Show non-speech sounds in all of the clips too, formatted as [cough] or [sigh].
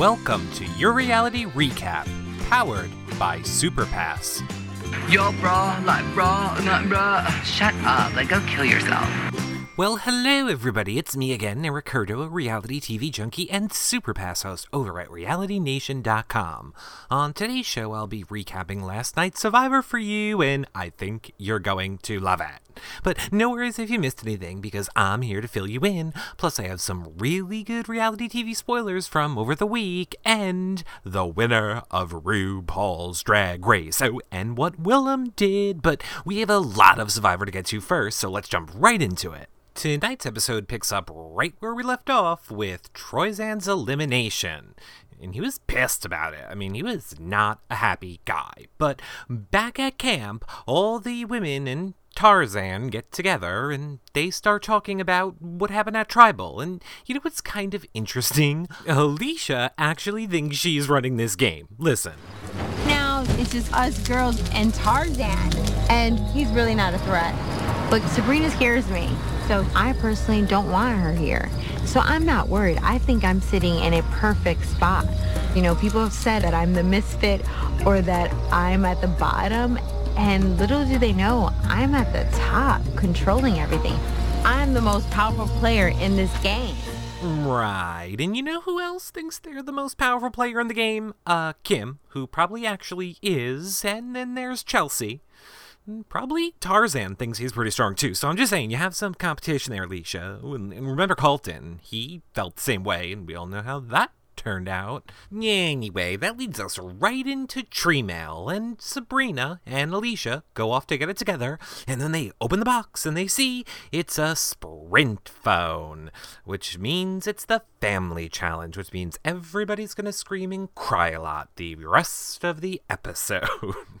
Welcome to Your Reality Recap, powered by Superpass. Yo, bro, like, bro, not bro. Shut up, like, go kill yourself. Well, hello everybody, it's me again, Eric Curto, a reality TV junkie and Superpass host over at RealityNation.com. On today's show, I'll be recapping last night's Survivor for you, and I think you're going to love it. But no worries if you missed anything, because I'm here to fill you in. Plus, I have some really good reality TV spoilers from over the week, and the winner of RuPaul's Drag Race. Oh, and what Willam did. But we have a lot of Survivor to get to first, so let's jump right into it. Tonight's episode picks up right where we left off with Troyzan's elimination. And he was pissed about it. I mean, he was not a happy guy. But back at camp, all the women and Tarzan get together and they start talking about what happened at Tribal. And you know what's kind of interesting? [laughs] Alicia actually thinks she's running this game. Listen. Now it's just us girls and Tarzan, and he's really not a threat. But Sabrina scares me, so I personally don't want her here. So I'm not worried. I think I'm sitting in a perfect spot. You know, people have said that I'm the misfit or that I'm at the bottom, and little do they know, I'm at the top, controlling everything. I'm the most powerful player in this game. Right. And you know who else thinks they're the most powerful player in the game? Uh, Kim, who probably actually is. And then there's Chelsea. Probably Tarzan thinks he's pretty strong too. So I'm just saying, you have some competition there, Alicia. And remember Colton, he felt the same way, and we all know how that turned out. Anyway, that leads us right into Tree Mail, and Sabrina and Alicia go off to get it together, and then they open the box and they see it's a Sprint phone, which means it's the family challenge, which means everybody's gonna scream and cry a lot the rest of the episode.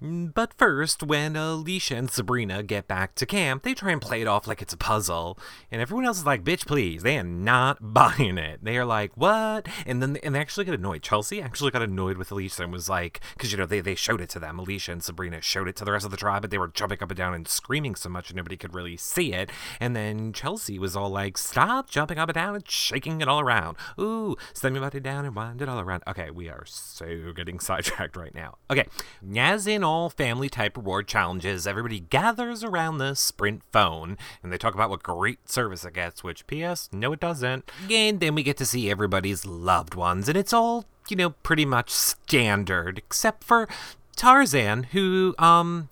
[laughs] but first, when Alicia and Sabrina get back to camp, they try and play it off like it's a puzzle, and everyone else is like, bitch, please. They are not [laughs] buying it. They are like, what? And then and they actually get annoyed. Chelsea actually got annoyed with Alicia and was like, because you know they they showed it to them. Alicia and Sabrina showed it to the rest of the tribe, but they were jumping up and down and screaming so much and nobody could really see it. And then Chelsea was all like, stop jumping up and down and shaking it all around. Ooh, send me body down and wind it all around. Okay, we are so getting [laughs] sidetracked right now. Okay, as in all family type reward challenges, everybody gathers around the Sprint phone and they talk about what great service it gets. Which, P.S. No, it doesn't. And then we get to see everybody's loved and it's all, you know, pretty much standard, except for Tarzan, who, um,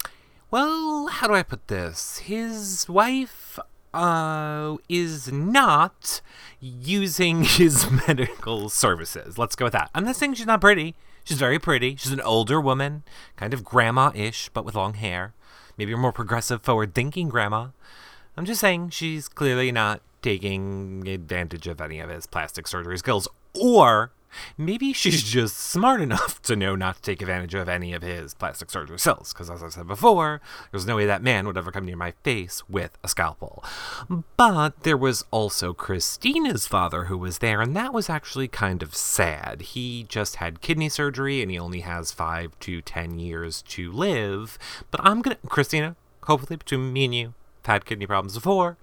well, how do I put this? His wife, uh, is not using [laughs] his medical services. Let's go with that. I'm not saying she's not pretty. She's very pretty. She's an older woman, kind of grandma ish, but with long hair. Maybe a more progressive, forward thinking grandma. I'm just saying she's clearly not taking advantage of any of his plastic surgery skills. Or maybe [laughs] she's just smart enough to know not to take advantage of any of his plastic surgery skills. Because as I said before, there's no way that man would ever come near my face with a scalpel. But there was also Christina's father who was there, and that was actually kind of sad. He just had kidney surgery and he only has five to ten years to live. But I'm gonna, Christina, hopefully between me and you, had kidney problems before,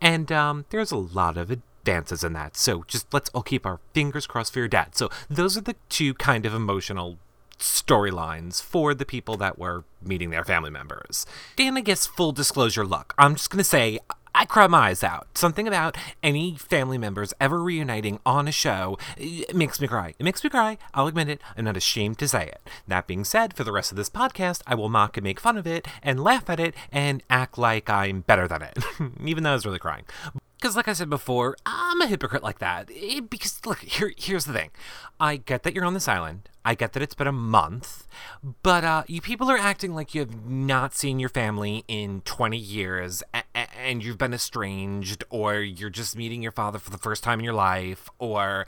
and um, there's a lot of advances in that. So just let's all keep our fingers crossed for your dad. So those are the two kind of emotional storylines for the people that were meeting their family members. And I guess full disclosure, look, I'm just gonna say I cry my eyes out. Something about any family members ever reuniting on a show makes me cry. It makes me cry. I'll admit it. I'm not ashamed to say it. That being said, for the rest of this podcast, I will mock and make fun of it and laugh at it and act like I'm better than it, [laughs] even though I was really crying. Because, like I said before, I'm a hypocrite like that. It, because, look, here, here's the thing. I get that you're on this island. I get that it's been a month, but uh, you people are acting like you have not seen your family in 20 years and you've been estranged, or you're just meeting your father for the first time in your life, or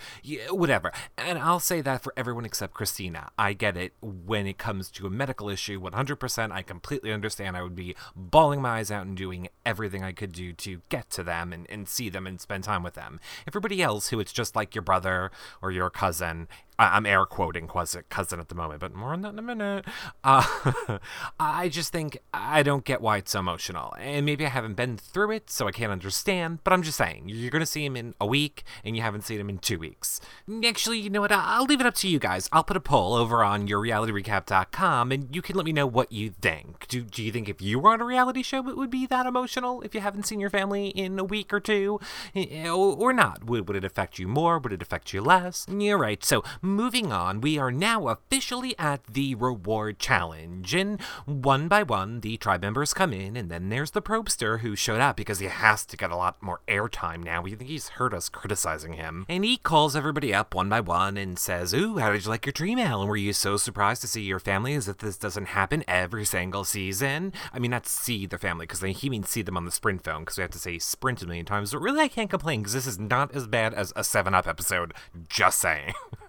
whatever. And I'll say that for everyone except Christina. I get it when it comes to a medical issue, 100%. I completely understand. I would be bawling my eyes out and doing everything I could do to get to them and, and see them and spend time with them. Everybody else who it's just like your brother or your cousin, I'm air quoting cousin, cousin at the moment, but more on that in a minute. [laughs] Uh, I just think I don't get why it's so emotional. And maybe I haven't been through it, so I can't understand, but I'm just saying, you're going to see him in a week, and you haven't seen him in two weeks. Actually, you know what? I'll leave it up to you guys. I'll put a poll over on yourrealityrecap.com, and you can let me know what you think. Do, do you think if you were on a reality show, it would be that emotional if you haven't seen your family in a week or two? Eh, Or, or not? Would, would it affect you more? Would it affect you less? You're right. So, moving on, we are now officially at the reward challenge. And one by one, the tribe members come in, and then there's the probester who showed up because he has to get a lot more airtime now. We think he's heard us criticizing him. And he calls everybody up one by one and says, Ooh, how did you like your dream, Alan? Were you so surprised to see your family as if this doesn't happen every single season? I mean, not see their family, because he means see them on the sprint phone, because we have to say sprint a million times. But really, I can't complain, because this is not as bad as a 7 Up episode. Just saying. [laughs]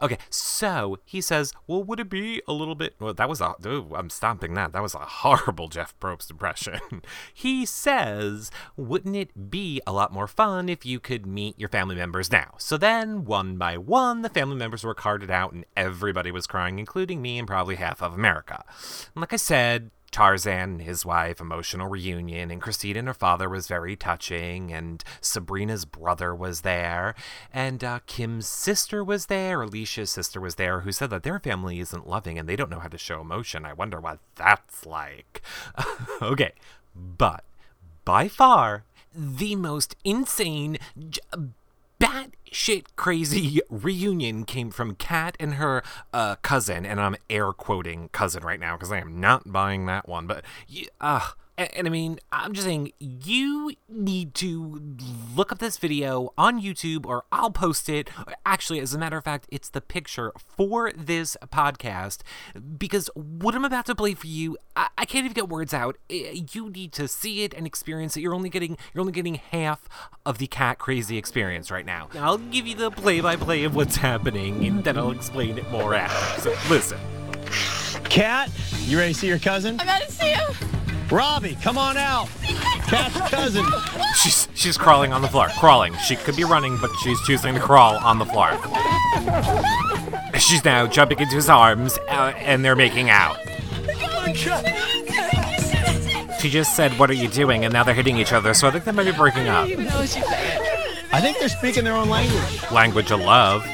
okay, so he says, Well, would it be a little bit. Well, that was a. Ooh, I'm stomping that. That was a horrible Jeff Probst impression. [laughs] he says, Wouldn't it be a lot more fun if you could meet your family members now? So then, one by one, the family members were carted out, and everybody was crying, including me and probably half of America. And like I said, Tarzan his wife, emotional reunion, and Christine and her father was very touching, and Sabrina's brother was there, and uh, Kim's sister was there, Alicia's sister was there, who said that their family isn't loving and they don't know how to show emotion. I wonder what that's like. [laughs] okay, but by far the most insane. J- batshit crazy [laughs] reunion came from Kat and her uh, cousin, and I'm air quoting cousin right now because I am not buying that one. But uh, and, and I mean, I'm just saying you need to look up this video on YouTube, or I'll post it. Actually, as a matter of fact, it's the picture for this podcast because what I'm about to play for you, I, I can't even get words out. You need to see it and experience it. You're only getting you're only getting half of the Kat crazy experience right now. I'll give you the play-by-play of what's happening, and then I'll explain it more after. So listen. Kat, you ready to see your cousin? I'm gotta see him. Robbie, come on out. Kat's cousin. She's she's crawling on the floor. Crawling. She could be running, but she's choosing to crawl on the floor. She's now jumping into his arms, uh, and they're making out. She just said, "What are you doing?" And now they're hitting each other. So I think they might be breaking up. even know what she's saying. I think they're speaking their own language. Language of love.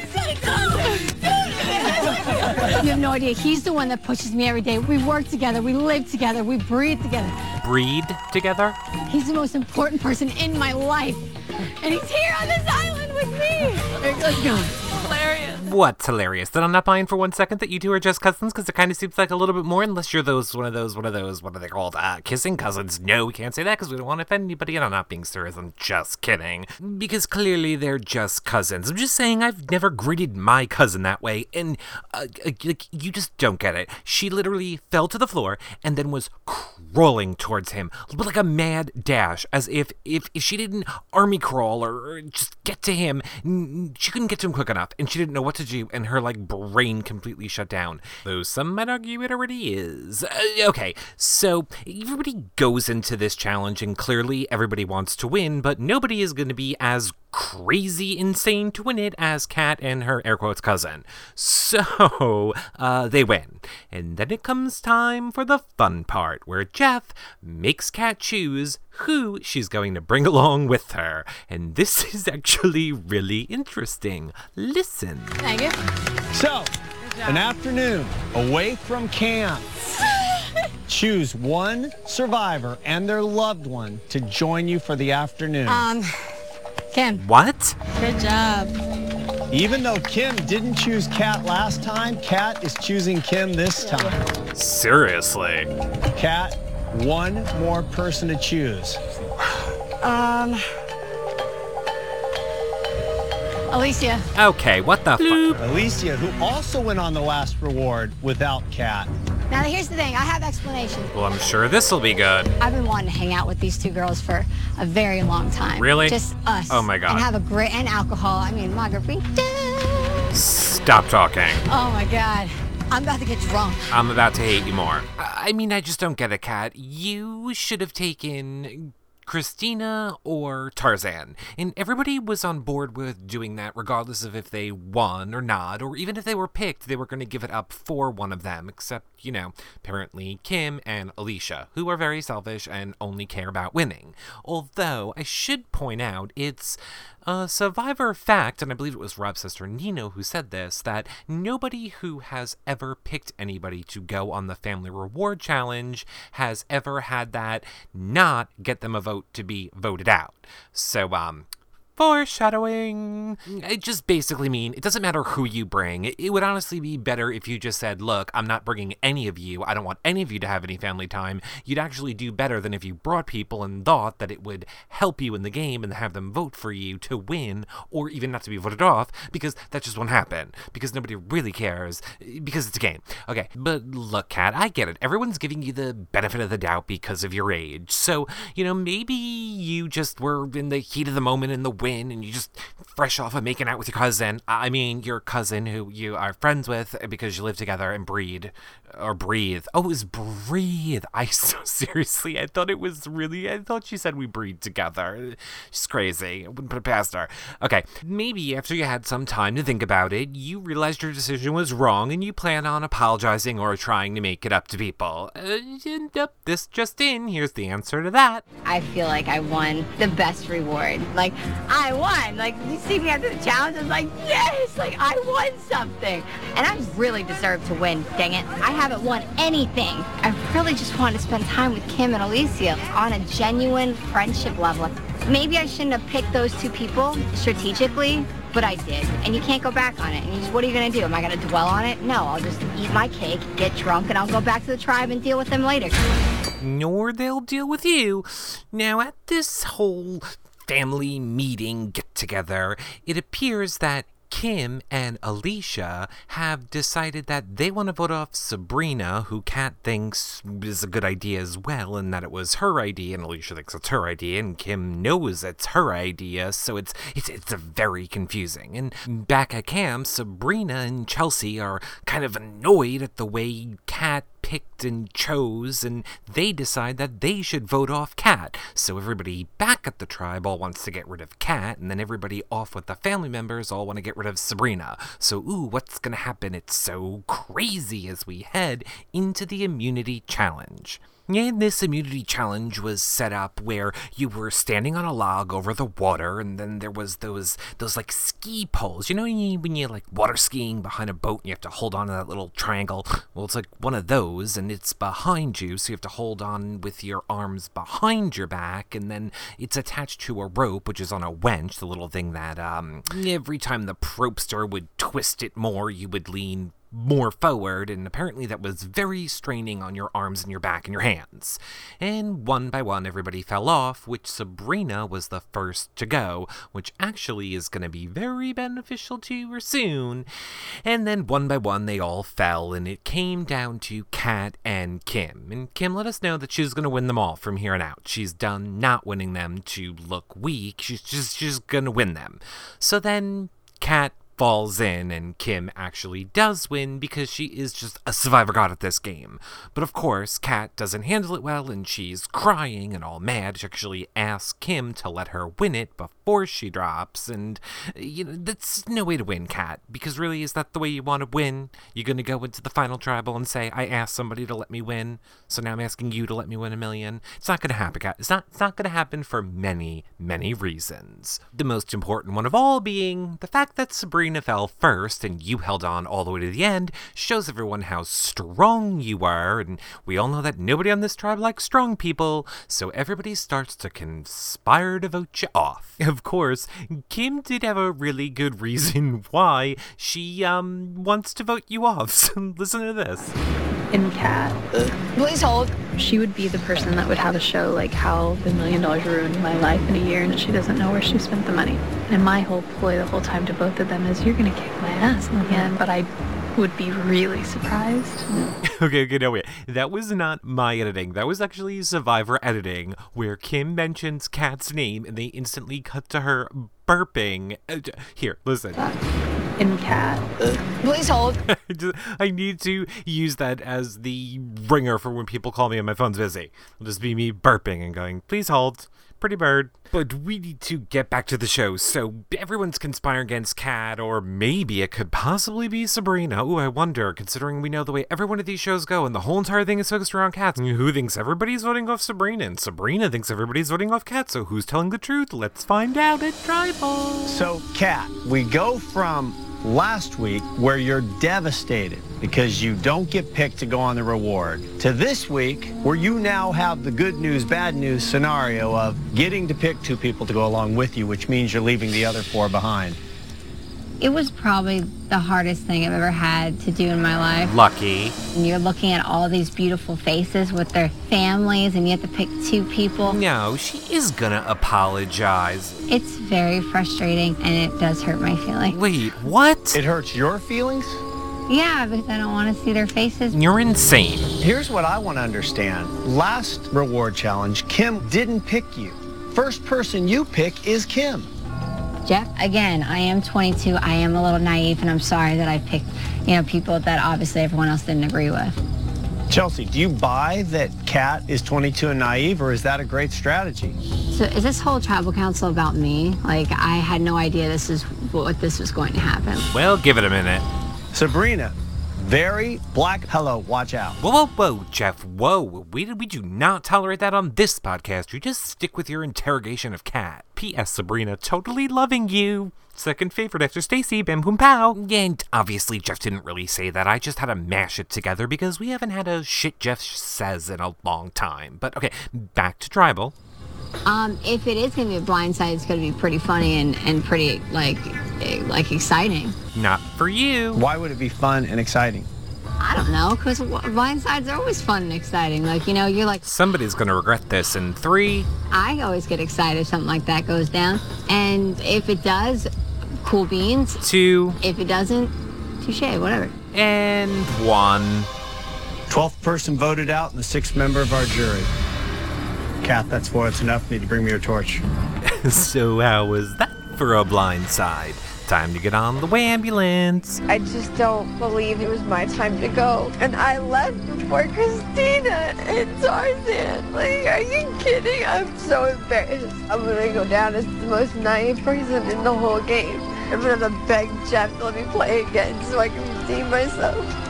You have no idea. He's the one that pushes me every day. We work together. We live together. We breathe together. Breed together. He's the most important person in my life. And he's here on this island with me. Let's go. Hilarious. What's hilarious? That I'm not buying for one second that you two are just cousins because it kind of seems like a little bit more, unless you're those one of those one of those what are they called? Uh, kissing cousins. No, we can't say that because we don't want to offend anybody. And I'm not being serious. I'm just kidding. Because clearly they're just cousins. I'm just saying I've never greeted my cousin that way, and uh, uh, like you just don't get it. She literally fell to the floor and then was crawling towards him, like a mad dash, as if if, if she didn't army crawl or, or just get to him, she couldn't get to him quick enough, and she didn't know what to do, and her like brain completely shut down. Though some might argue it already is. Uh, okay, so everybody goes into this challenge, and clearly everybody wants to win, but nobody is going to be as crazy insane to win it as Kat and her air quotes cousin. So uh, they win. And then it comes time for the fun part where Jeff makes Kat choose who she's going to bring [laughs] along with her. And this [laughs] is actually really interesting. Listen. Thank you. So, an afternoon away from camp. [laughs] Choose one survivor and their loved one to join you for the afternoon. Um, Kim. What? Good job. Even though Kim didn't choose Kat last time, Kat is choosing Kim this time. Seriously? Kat, one more person to choose. Um. Alicia. Okay, what the fuck? Alicia, who also went on the last reward without Kat. Now here's the thing. I have explanation. Well, I'm sure this will be good. I've been wanting to hang out with these two girls for a very long time. Really? Just us. Oh my God. And have a great and alcohol. I mean margarita. Stop talking. Oh my god. I'm about to get drunk. I'm about to hate you more. I mean, I just don't get it, Kat. You should have taken Christina or Tarzan. And everybody was on board with doing that, regardless of if they won or not, or even if they were picked, they were going to give it up for one of them, except, you know, apparently Kim and Alicia, who are very selfish and only care about winning. Although, I should point out, it's a survivor fact, and I believe it was Rob Cesternino who said this, that nobody who has ever picked anybody to go on the family reward challenge has ever had that not get them a vote to be voted out. So, um, foreshadowing. Mm, it just basically mean it doesn't matter who you bring. It, would honestly be better if you just said, "Look, I'm not bringing any of you. I don't want any of you to have any family time." You'd actually do better than if you brought people and thought that it would help you in the game and have them vote for you to win or even not to be voted off because that just won't happen because nobody really cares eh, because it's a game. Okay, but look, Kat, I get it. Everyone's giving you the benefit of the doubt because of your age. So, you know, maybe you just were in the heat of the moment in the wind and you just fresh off of making out with your cousin. I mean, your cousin who you are friends with because you live together and breed or breathe. Oh, it was breathe. I [laughs] so seriously, I thought it was really, I thought she said we breed together. She's crazy. I wouldn't put it past her. Okay, maybe after you had some time to think about it, you realized your decision was wrong and you plan on apologizing or trying to make it up to people. Uh, uh, this just in, here's the answer to that. I feel like I won the best reward. Like, won. Like, you see me after the challenge, I was like, yes, like, I won something. And I really deserve to win, dang it. I haven't won anything. I really just want to spend time with Kim and Alicia on a genuine friendship level. Maybe I shouldn't have picked those two people strategically, but I did. And you can't go back on it. And you just, what are you going to do? Am I going to dwell on it? No, I'll just eat my cake, get drunk, and I'll go back to the tribe and deal with them later. nor they'll deal with you. Now, at this whole family meeting get together, it appears that Kim and Alicia have decided that they want to vote off Sabrina, who Kat thinks is a good idea as well, and that it was her idea, and Alicia thinks it's her idea, and Kim knows it's her idea, so it's it's it's very confusing. And back at camp, Sabrina and Chelsea are kind of annoyed at the way Kat picked and chose, and they decide that they should vote off Kat. So everybody back at the tribe all wants to get rid of Kat, and then everybody off with the family members all want to get rid of Sabrina. So, ooh, what's gonna happen? It's so crazy as we head into the immunity challenge. And this immunity challenge was set up where you were standing on a log over the water, and then there was those those like ski poles. You know when you when you like water skiing behind a boat and you have to hold on to that little triangle. Well, it's like one of those, and it's behind you, so you have to hold on with your arms behind your back, and then it's attached to a rope, which is on a wench, the little thing that um every time the Probster would twist it more, you would lean more forward, and apparently that was very straining on your arms and your back and your hands. And one by one, everybody fell off, which Sabrina was the first to go, which actually is going to be very beneficial to her soon. And then one by one, they all fell, and it came down to Kat and Kim. And Kim let us know that she's going to win them all from here on out. She's done not winning them to look weak, she's just, she's going to win them. So then, Kat falls in and Kim actually does win because she is just a survivor god at this game. But of course, Kat doesn't handle it well and she's crying and all mad. She actually asks Kim to let her win it before she drops and you know, that's no way to win, Kat, because really is that the way you want to win? You're going to go into the final tribal and say, "I asked somebody to let me win, so now I'm asking you to let me win a million." It's not going to happen, Kat. It's not it's not going to happen for many, many reasons. The most important one of all being the fact that Sabrina fell first and you held on all the way to the end shows everyone how strong you are, and we all know that nobody on this tribe likes strong people, so everybody starts to conspire to vote you off. [laughs] Of course, Kim did have a really good reason [laughs] why she um wants to vote you off. So [laughs] listen to this. In Kat, Please hold. she would be the person that would have a show like how the million dollars ruined my life in a year and she doesn't know where she spent the money. And my whole ploy the whole time to both of them is you're gonna kick my ass in the end, but I would be really surprised. [laughs] Okay, okay, no, wait. That was not my editing. That was actually Survivor editing, where Kim mentions Kat's name and they instantly cut to her burping. Uh, Here, listen. In Kat, uh. Please hold. [laughs] I need to use that as the ringer for when people call me and my phone's busy. It'll just be me burping and going, please hold, pretty bird. But we need to get back to the show. So everyone's conspiring against Kat, or maybe it could possibly be Sabrina. Ooh, I wonder, considering we know the way every one of these shows go, and the whole entire thing is focused around Kat. Who thinks everybody's voting off Sabrina? And Sabrina thinks everybody's voting off Kat. So who's telling the truth? Let's find out at Tribal. So, Kat, we go from last week where you're devastated because you don't get picked to go on the reward to this week where you now have the good news, bad news scenario of getting to pick two people to go along with you, which means you're leaving the other four behind. It was probably the hardest thing I've ever had to do in my life. Lucky. And you're looking at all these beautiful faces with their families, and you have to pick two people. No, she is gonna apologize. It's very frustrating, and it does hurt my feelings. Wait, what? It hurts your feelings? Yeah, because I don't want to see their faces. You're insane. Here's what I want to understand. Last reward challenge, Kim didn't pick you. First person you pick is Kim. Jeff, again, I am 22. I am a little naive, and I'm sorry that I picked, you know, people that obviously everyone else didn't agree with. Chelsea, do you buy that Kat is 22 and naive, or is that a great strategy? So is this whole tribal council about me? Like, I had no idea this is what this was going to happen. Well, give it a minute. Sabrina, very black. Hello, watch out. Whoa, whoa, whoa, Jeff, whoa. We, we do not tolerate that on this podcast. You just stick with your interrogation of Kat. P.S. Sabrina, totally loving you. Second favorite after Stacy, bam boom pow. And obviously, Jeff didn't really say that. I just had to mash it together because we haven't had a shit Jeff says in a long time. But okay, back to Tribal. Um, if it is going to be a blind side, it's going to be pretty funny and, and pretty, like, like exciting. Not for you. Why would it be fun and exciting? I don't know, because blind sides are always fun and exciting. Like, you know, you're like, Somebody's gonna regret this in three. I always get excited if something like that goes down. And if it does, cool beans. two, If it doesn't, touche, whatever. and one. 12th person voted out and the sixth member of our jury. Kat, that's four. It's enough. Need to bring me your torch. [laughs] so how was that for a blind side? Time to get on the way ambulance. I just don't believe it was my time to go. And I left before Christina and Tarzan. Like, are you kidding? I'm so embarrassed. I'm gonna go down as the most naive person in the whole game. I'm gonna have to beg Jeff to let me play again so I can redeem myself.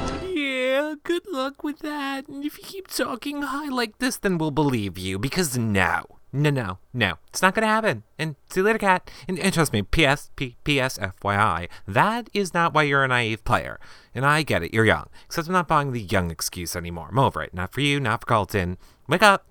Yeah, good luck with that. And if you keep talking high like this, then we'll believe you. Because no, no, no, no, it's not gonna happen. And see you later, Kat. And, and trust me, P.S. P.S. FYI, that is not why you're a naive player. And I get it, you're young. Except I'm not buying the young excuse anymore. I'm over it. Not for you, not for Colton. Wake up.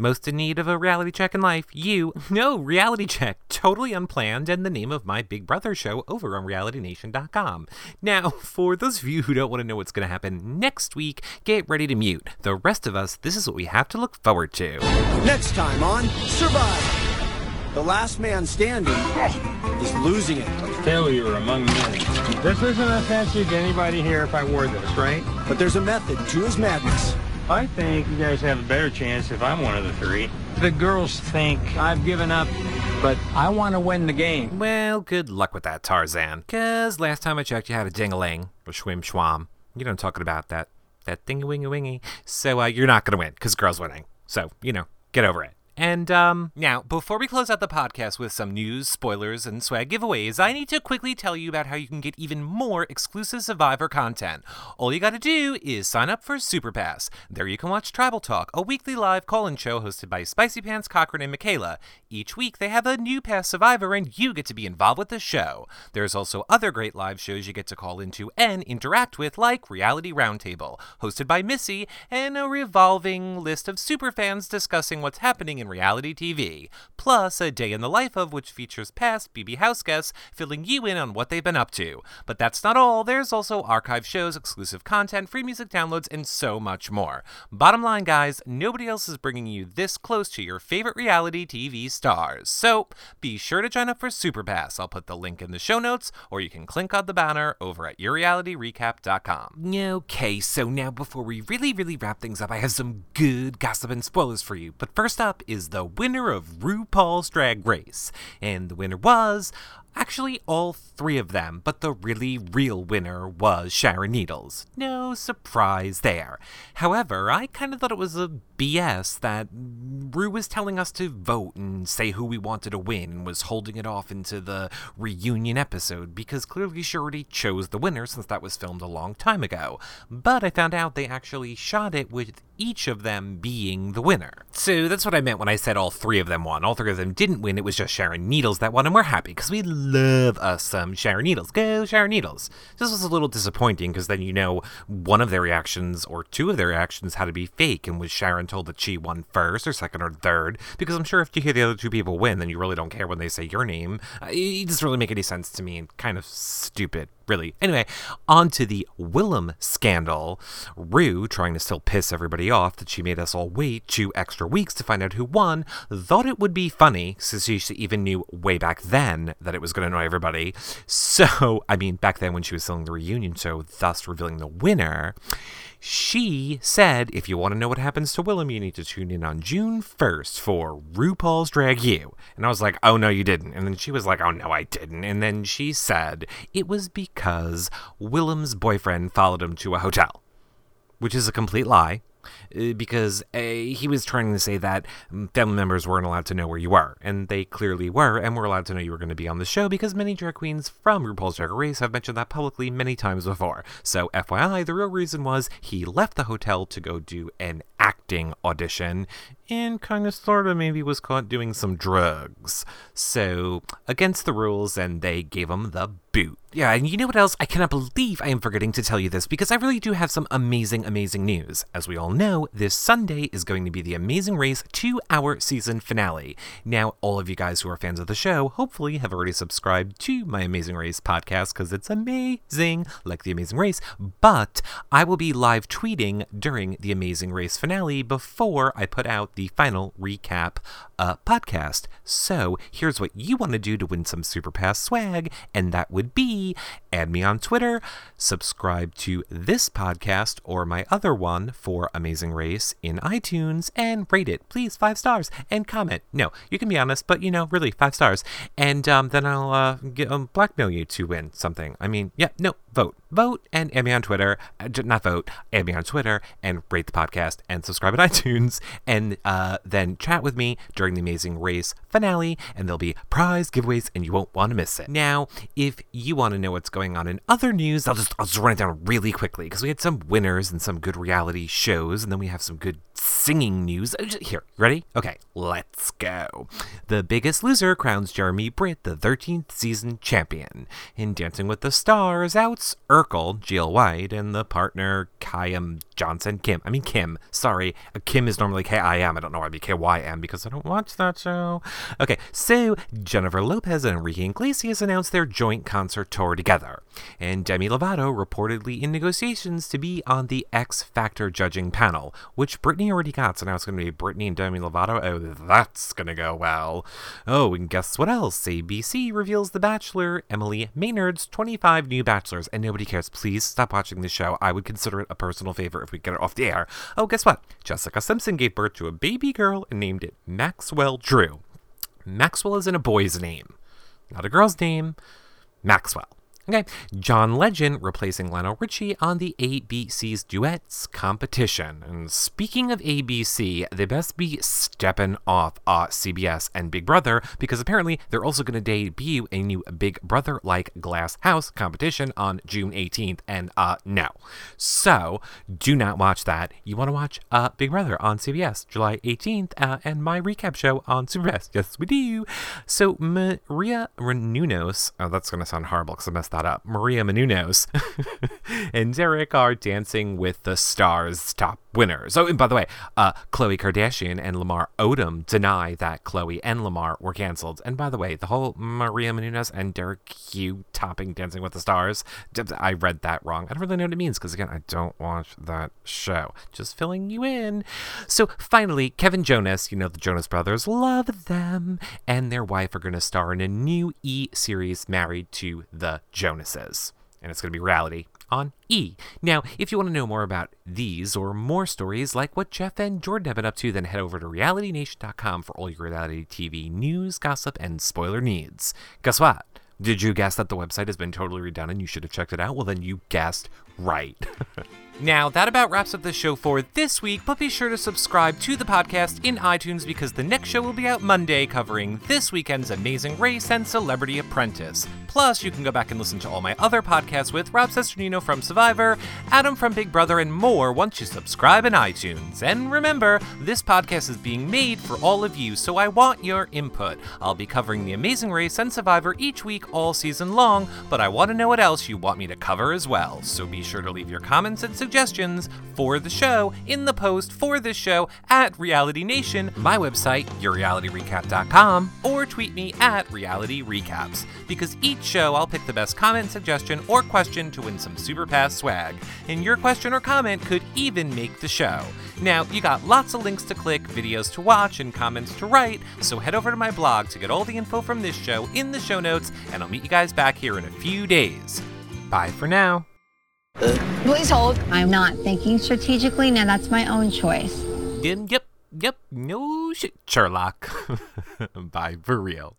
Most in need of a reality check in life. You. No, reality check. Totally unplanned and the name of my Big Brother show over on realitynation.com. Now, for those of you who don't want to know what's going to happen next week, get ready to mute. The rest of us, this is what we have to look forward to. Next time on Survive. The last man standing is losing it. Failure among men. This isn't offensive to anybody here if I wore this, right? But there's a method to his madness. I think you guys have a better chance if I'm one of the three. The girls think I've given up, but I want to win the game. Well, good luck with that, Tarzan. Cause last time I checked, you had a ding-a-ling, or schwim schwam. You know I'm talking about, that that thingy wingy wingy. So uh, you're not gonna win, cause girls winning. So you know, get over it. And um, now, before we close out the podcast with some news, spoilers, and swag giveaways, I need to quickly tell you about how you can get even more exclusive Survivor content. All you got to do is sign up for Super Pass. There you can watch Tribal Talk, a weekly live call-in show hosted by Spicy Pants, Cochran, and Michaela. Each week they have a new past Survivor, and you get to be involved with the show. There's also other great live shows you get to call into and interact with, like Reality Roundtable, hosted by Missy, and a revolving list of superfans discussing what's happening in reality TV, plus a day in the life of which features past BB House guests filling you in on what they've been up to. But that's not all, there's also archive shows, exclusive content, free music downloads, and so much more. Bottom line, guys, nobody else is bringing you this close to your favorite reality TV stars. So be sure to join up for Superpass. I'll put the link in the show notes, or you can click on the banner over at yourrealityrecap.com. Okay, so now before we really, really wrap things up, I have some good gossip and spoilers for you. But first up is the winner of RuPaul's Drag Race. And the winner was Actually, all three of them, but the really real winner was Sharon Needles. No surprise there. However, I kind of thought it was a BS that Ru was telling us to vote and say who we wanted to win and was holding it off into the reunion episode because clearly she already chose the winner since that was filmed a long time ago. But I found out they actually shot it with each of them being the winner. So that's what I meant when I said all three of them won. All three of them didn't win, it was just Sharon Needles that won, and we're happy because we love us some Sharon Needles. Go, Sharon Needles. This was a little disappointing because then you know one of their reactions or two of their reactions had to be fake, and was Sharon told that she won first or second or third? Because I'm sure if you hear the other two people win, then you really don't care when they say your name. Uh, it doesn't really make any sense to me and kind of stupid really. Anyway, on to the Willam scandal. Ru, trying to still piss everybody off that she made us all wait two extra weeks to find out who won, thought it would be funny since she even knew way back then that it was going to annoy everybody. So, I mean, back then when she was selling the reunion show, thus revealing the winner. She said, if you want to know what happens to Willam, you need to tune in on June 1st for RuPaul's Drag U. And I was like, oh, no, you didn't. And then she was like, oh, no, I didn't. And then she said it was because Willam's boyfriend followed him to a hotel, which is a complete lie. Uh, because uh, he was trying to say that family members weren't allowed to know where you were, and they clearly were, and were allowed to know you were going to be on the show because many drag queens from RuPaul's Drag Race have mentioned that publicly many times before. So, FYI, the real reason was he left the hotel to go do an acting audition and kind of sort of maybe was caught doing some drugs. So, against the rules, and they gave him the boot. Yeah, and you know what else? I cannot believe I am forgetting to tell you this because I really do have some amazing, amazing news. As we all know, this Sunday is going to be the Amazing Race two hour season finale. Now, all of you guys who are fans of the show hopefully have already subscribed to my Amazing Race podcast because it's amazing, like the Amazing Race. But I will be live tweeting during the Amazing Race finale before I put out the final recap podcast. So here's what you want to do to win some Super Pass swag, and that would be add me on Twitter, subscribe to this podcast or my other one for Amazing Race in iTunes, and rate it, please, five stars, and comment. No, you can be honest, but you know, really, five stars. And um, then I'll uh, get, um, blackmail you to win something. I mean, yeah, no, vote. Vote and add me on Twitter. Uh, not vote, add me on Twitter and rate the podcast and subscribe at [laughs] iTunes. And uh, then chat with me during the Amazing Race finale. And there'll be prize giveaways and you won't want to miss it. Now, if you want to know what's going on in other news, I'll just, I'll just run it down really quickly because we had some winners and some good reality shows. And then we have some good singing news. Uh, here, ready? Okay, let's go. The Biggest Loser crowns Jeremy Britt the 13th season champion. In Dancing with the Stars, outs Urkel, Jaleel White, and the partner Kyam Johnson. Kim. I mean, Kim. Sorry. Uh, Kim is normally K I M. I don't know why it'd be K Y M because I don't watch that show. Okay, so Jennifer Lopez and Enrique Iglesias announced their joint concert tour together. And Demi Lovato reportedly in negotiations to be on the X Factor judging panel, which Britney already got. So now it's going to be Britney and Demi Lovato. Oh, that's going to go well. Oh, and guess what else? ABC reveals The Bachelor, Emily Maynard's 25 new bachelors, and nobody cares. Please stop watching the show. I would consider it a personal favor if we get it off the air. Oh, guess what? Jessica Simpson gave birth to a baby girl and named it Maxwell Drew. Maxwell is in a boy's name, not a girl's name. Maxwell. Okay, John Legend replacing Lionel Richie on the ABC's Duets competition. And speaking of ABC, they best be stepping off uh, CBS and Big Brother because apparently they're also going to debut a new Big Brother like Glass House competition on June 18th. And uh, no. So do not watch that. You want to watch uh, Big Brother on CBS July 18th uh, and my recap show on CBS. Yes, we do. So Maria Menounos, oh, that's going to sound horrible because I messed that up. Maria Menounos [laughs] and Derek are dancing with the stars top winners. Oh, and by the way, uh, Khloe Kardashian and Lamar Odom deny that Khloe and Lamar were canceled. And by the way, the whole Maria Menounos and Derek Hough topping Dancing with the Stars, I read that wrong. I don't really know what it means because, again, I don't watch that show. Just filling you in. So finally, Kevin Jonas, you know, the Jonas Brothers, love them, and their wife are going to star in a new E series married to the Jonases. And it's going to be reality on E. Now, if you want to know more about these or more stories like what Jeff and Jordan have been up to, then head over to realitynation.com for all your reality TV news, gossip, and spoiler needs. Guess what? Did you guess that the website has been totally redone and you should have checked it out? Well, then you guessed right. [laughs] Now, that about wraps up the show for this week, but be sure to subscribe to the podcast in iTunes because the next show will be out Monday covering this weekend's Amazing Race and Celebrity Apprentice. Plus, you can go back and listen to all my other podcasts with Rob Cesternino from Survivor, Adam from Big Brother, and more once you subscribe in iTunes. And remember, this podcast is being made for all of you, so I want your input. I'll be covering The Amazing Race and Survivor each week all season long, but I want to know what else you want me to cover as well. So be sure to leave your comments and suggestions for the show in the post for this show at Reality Nation, my website, yourrealityrecap.com, or tweet me at Reality Recaps, because each show I'll pick the best comment, suggestion, or question to win some Super Pass swag, and your question or comment could even make the show. Now, you got lots of links to click, videos to watch, and comments to write, so head over to my blog to get all the info from this show in the show notes, and I'll meet you guys back here in a few days. Bye for now. Please hold. I'm not thinking strategically. Now that's my own choice. Yep, yep, no shit, Sherlock. [laughs] For real.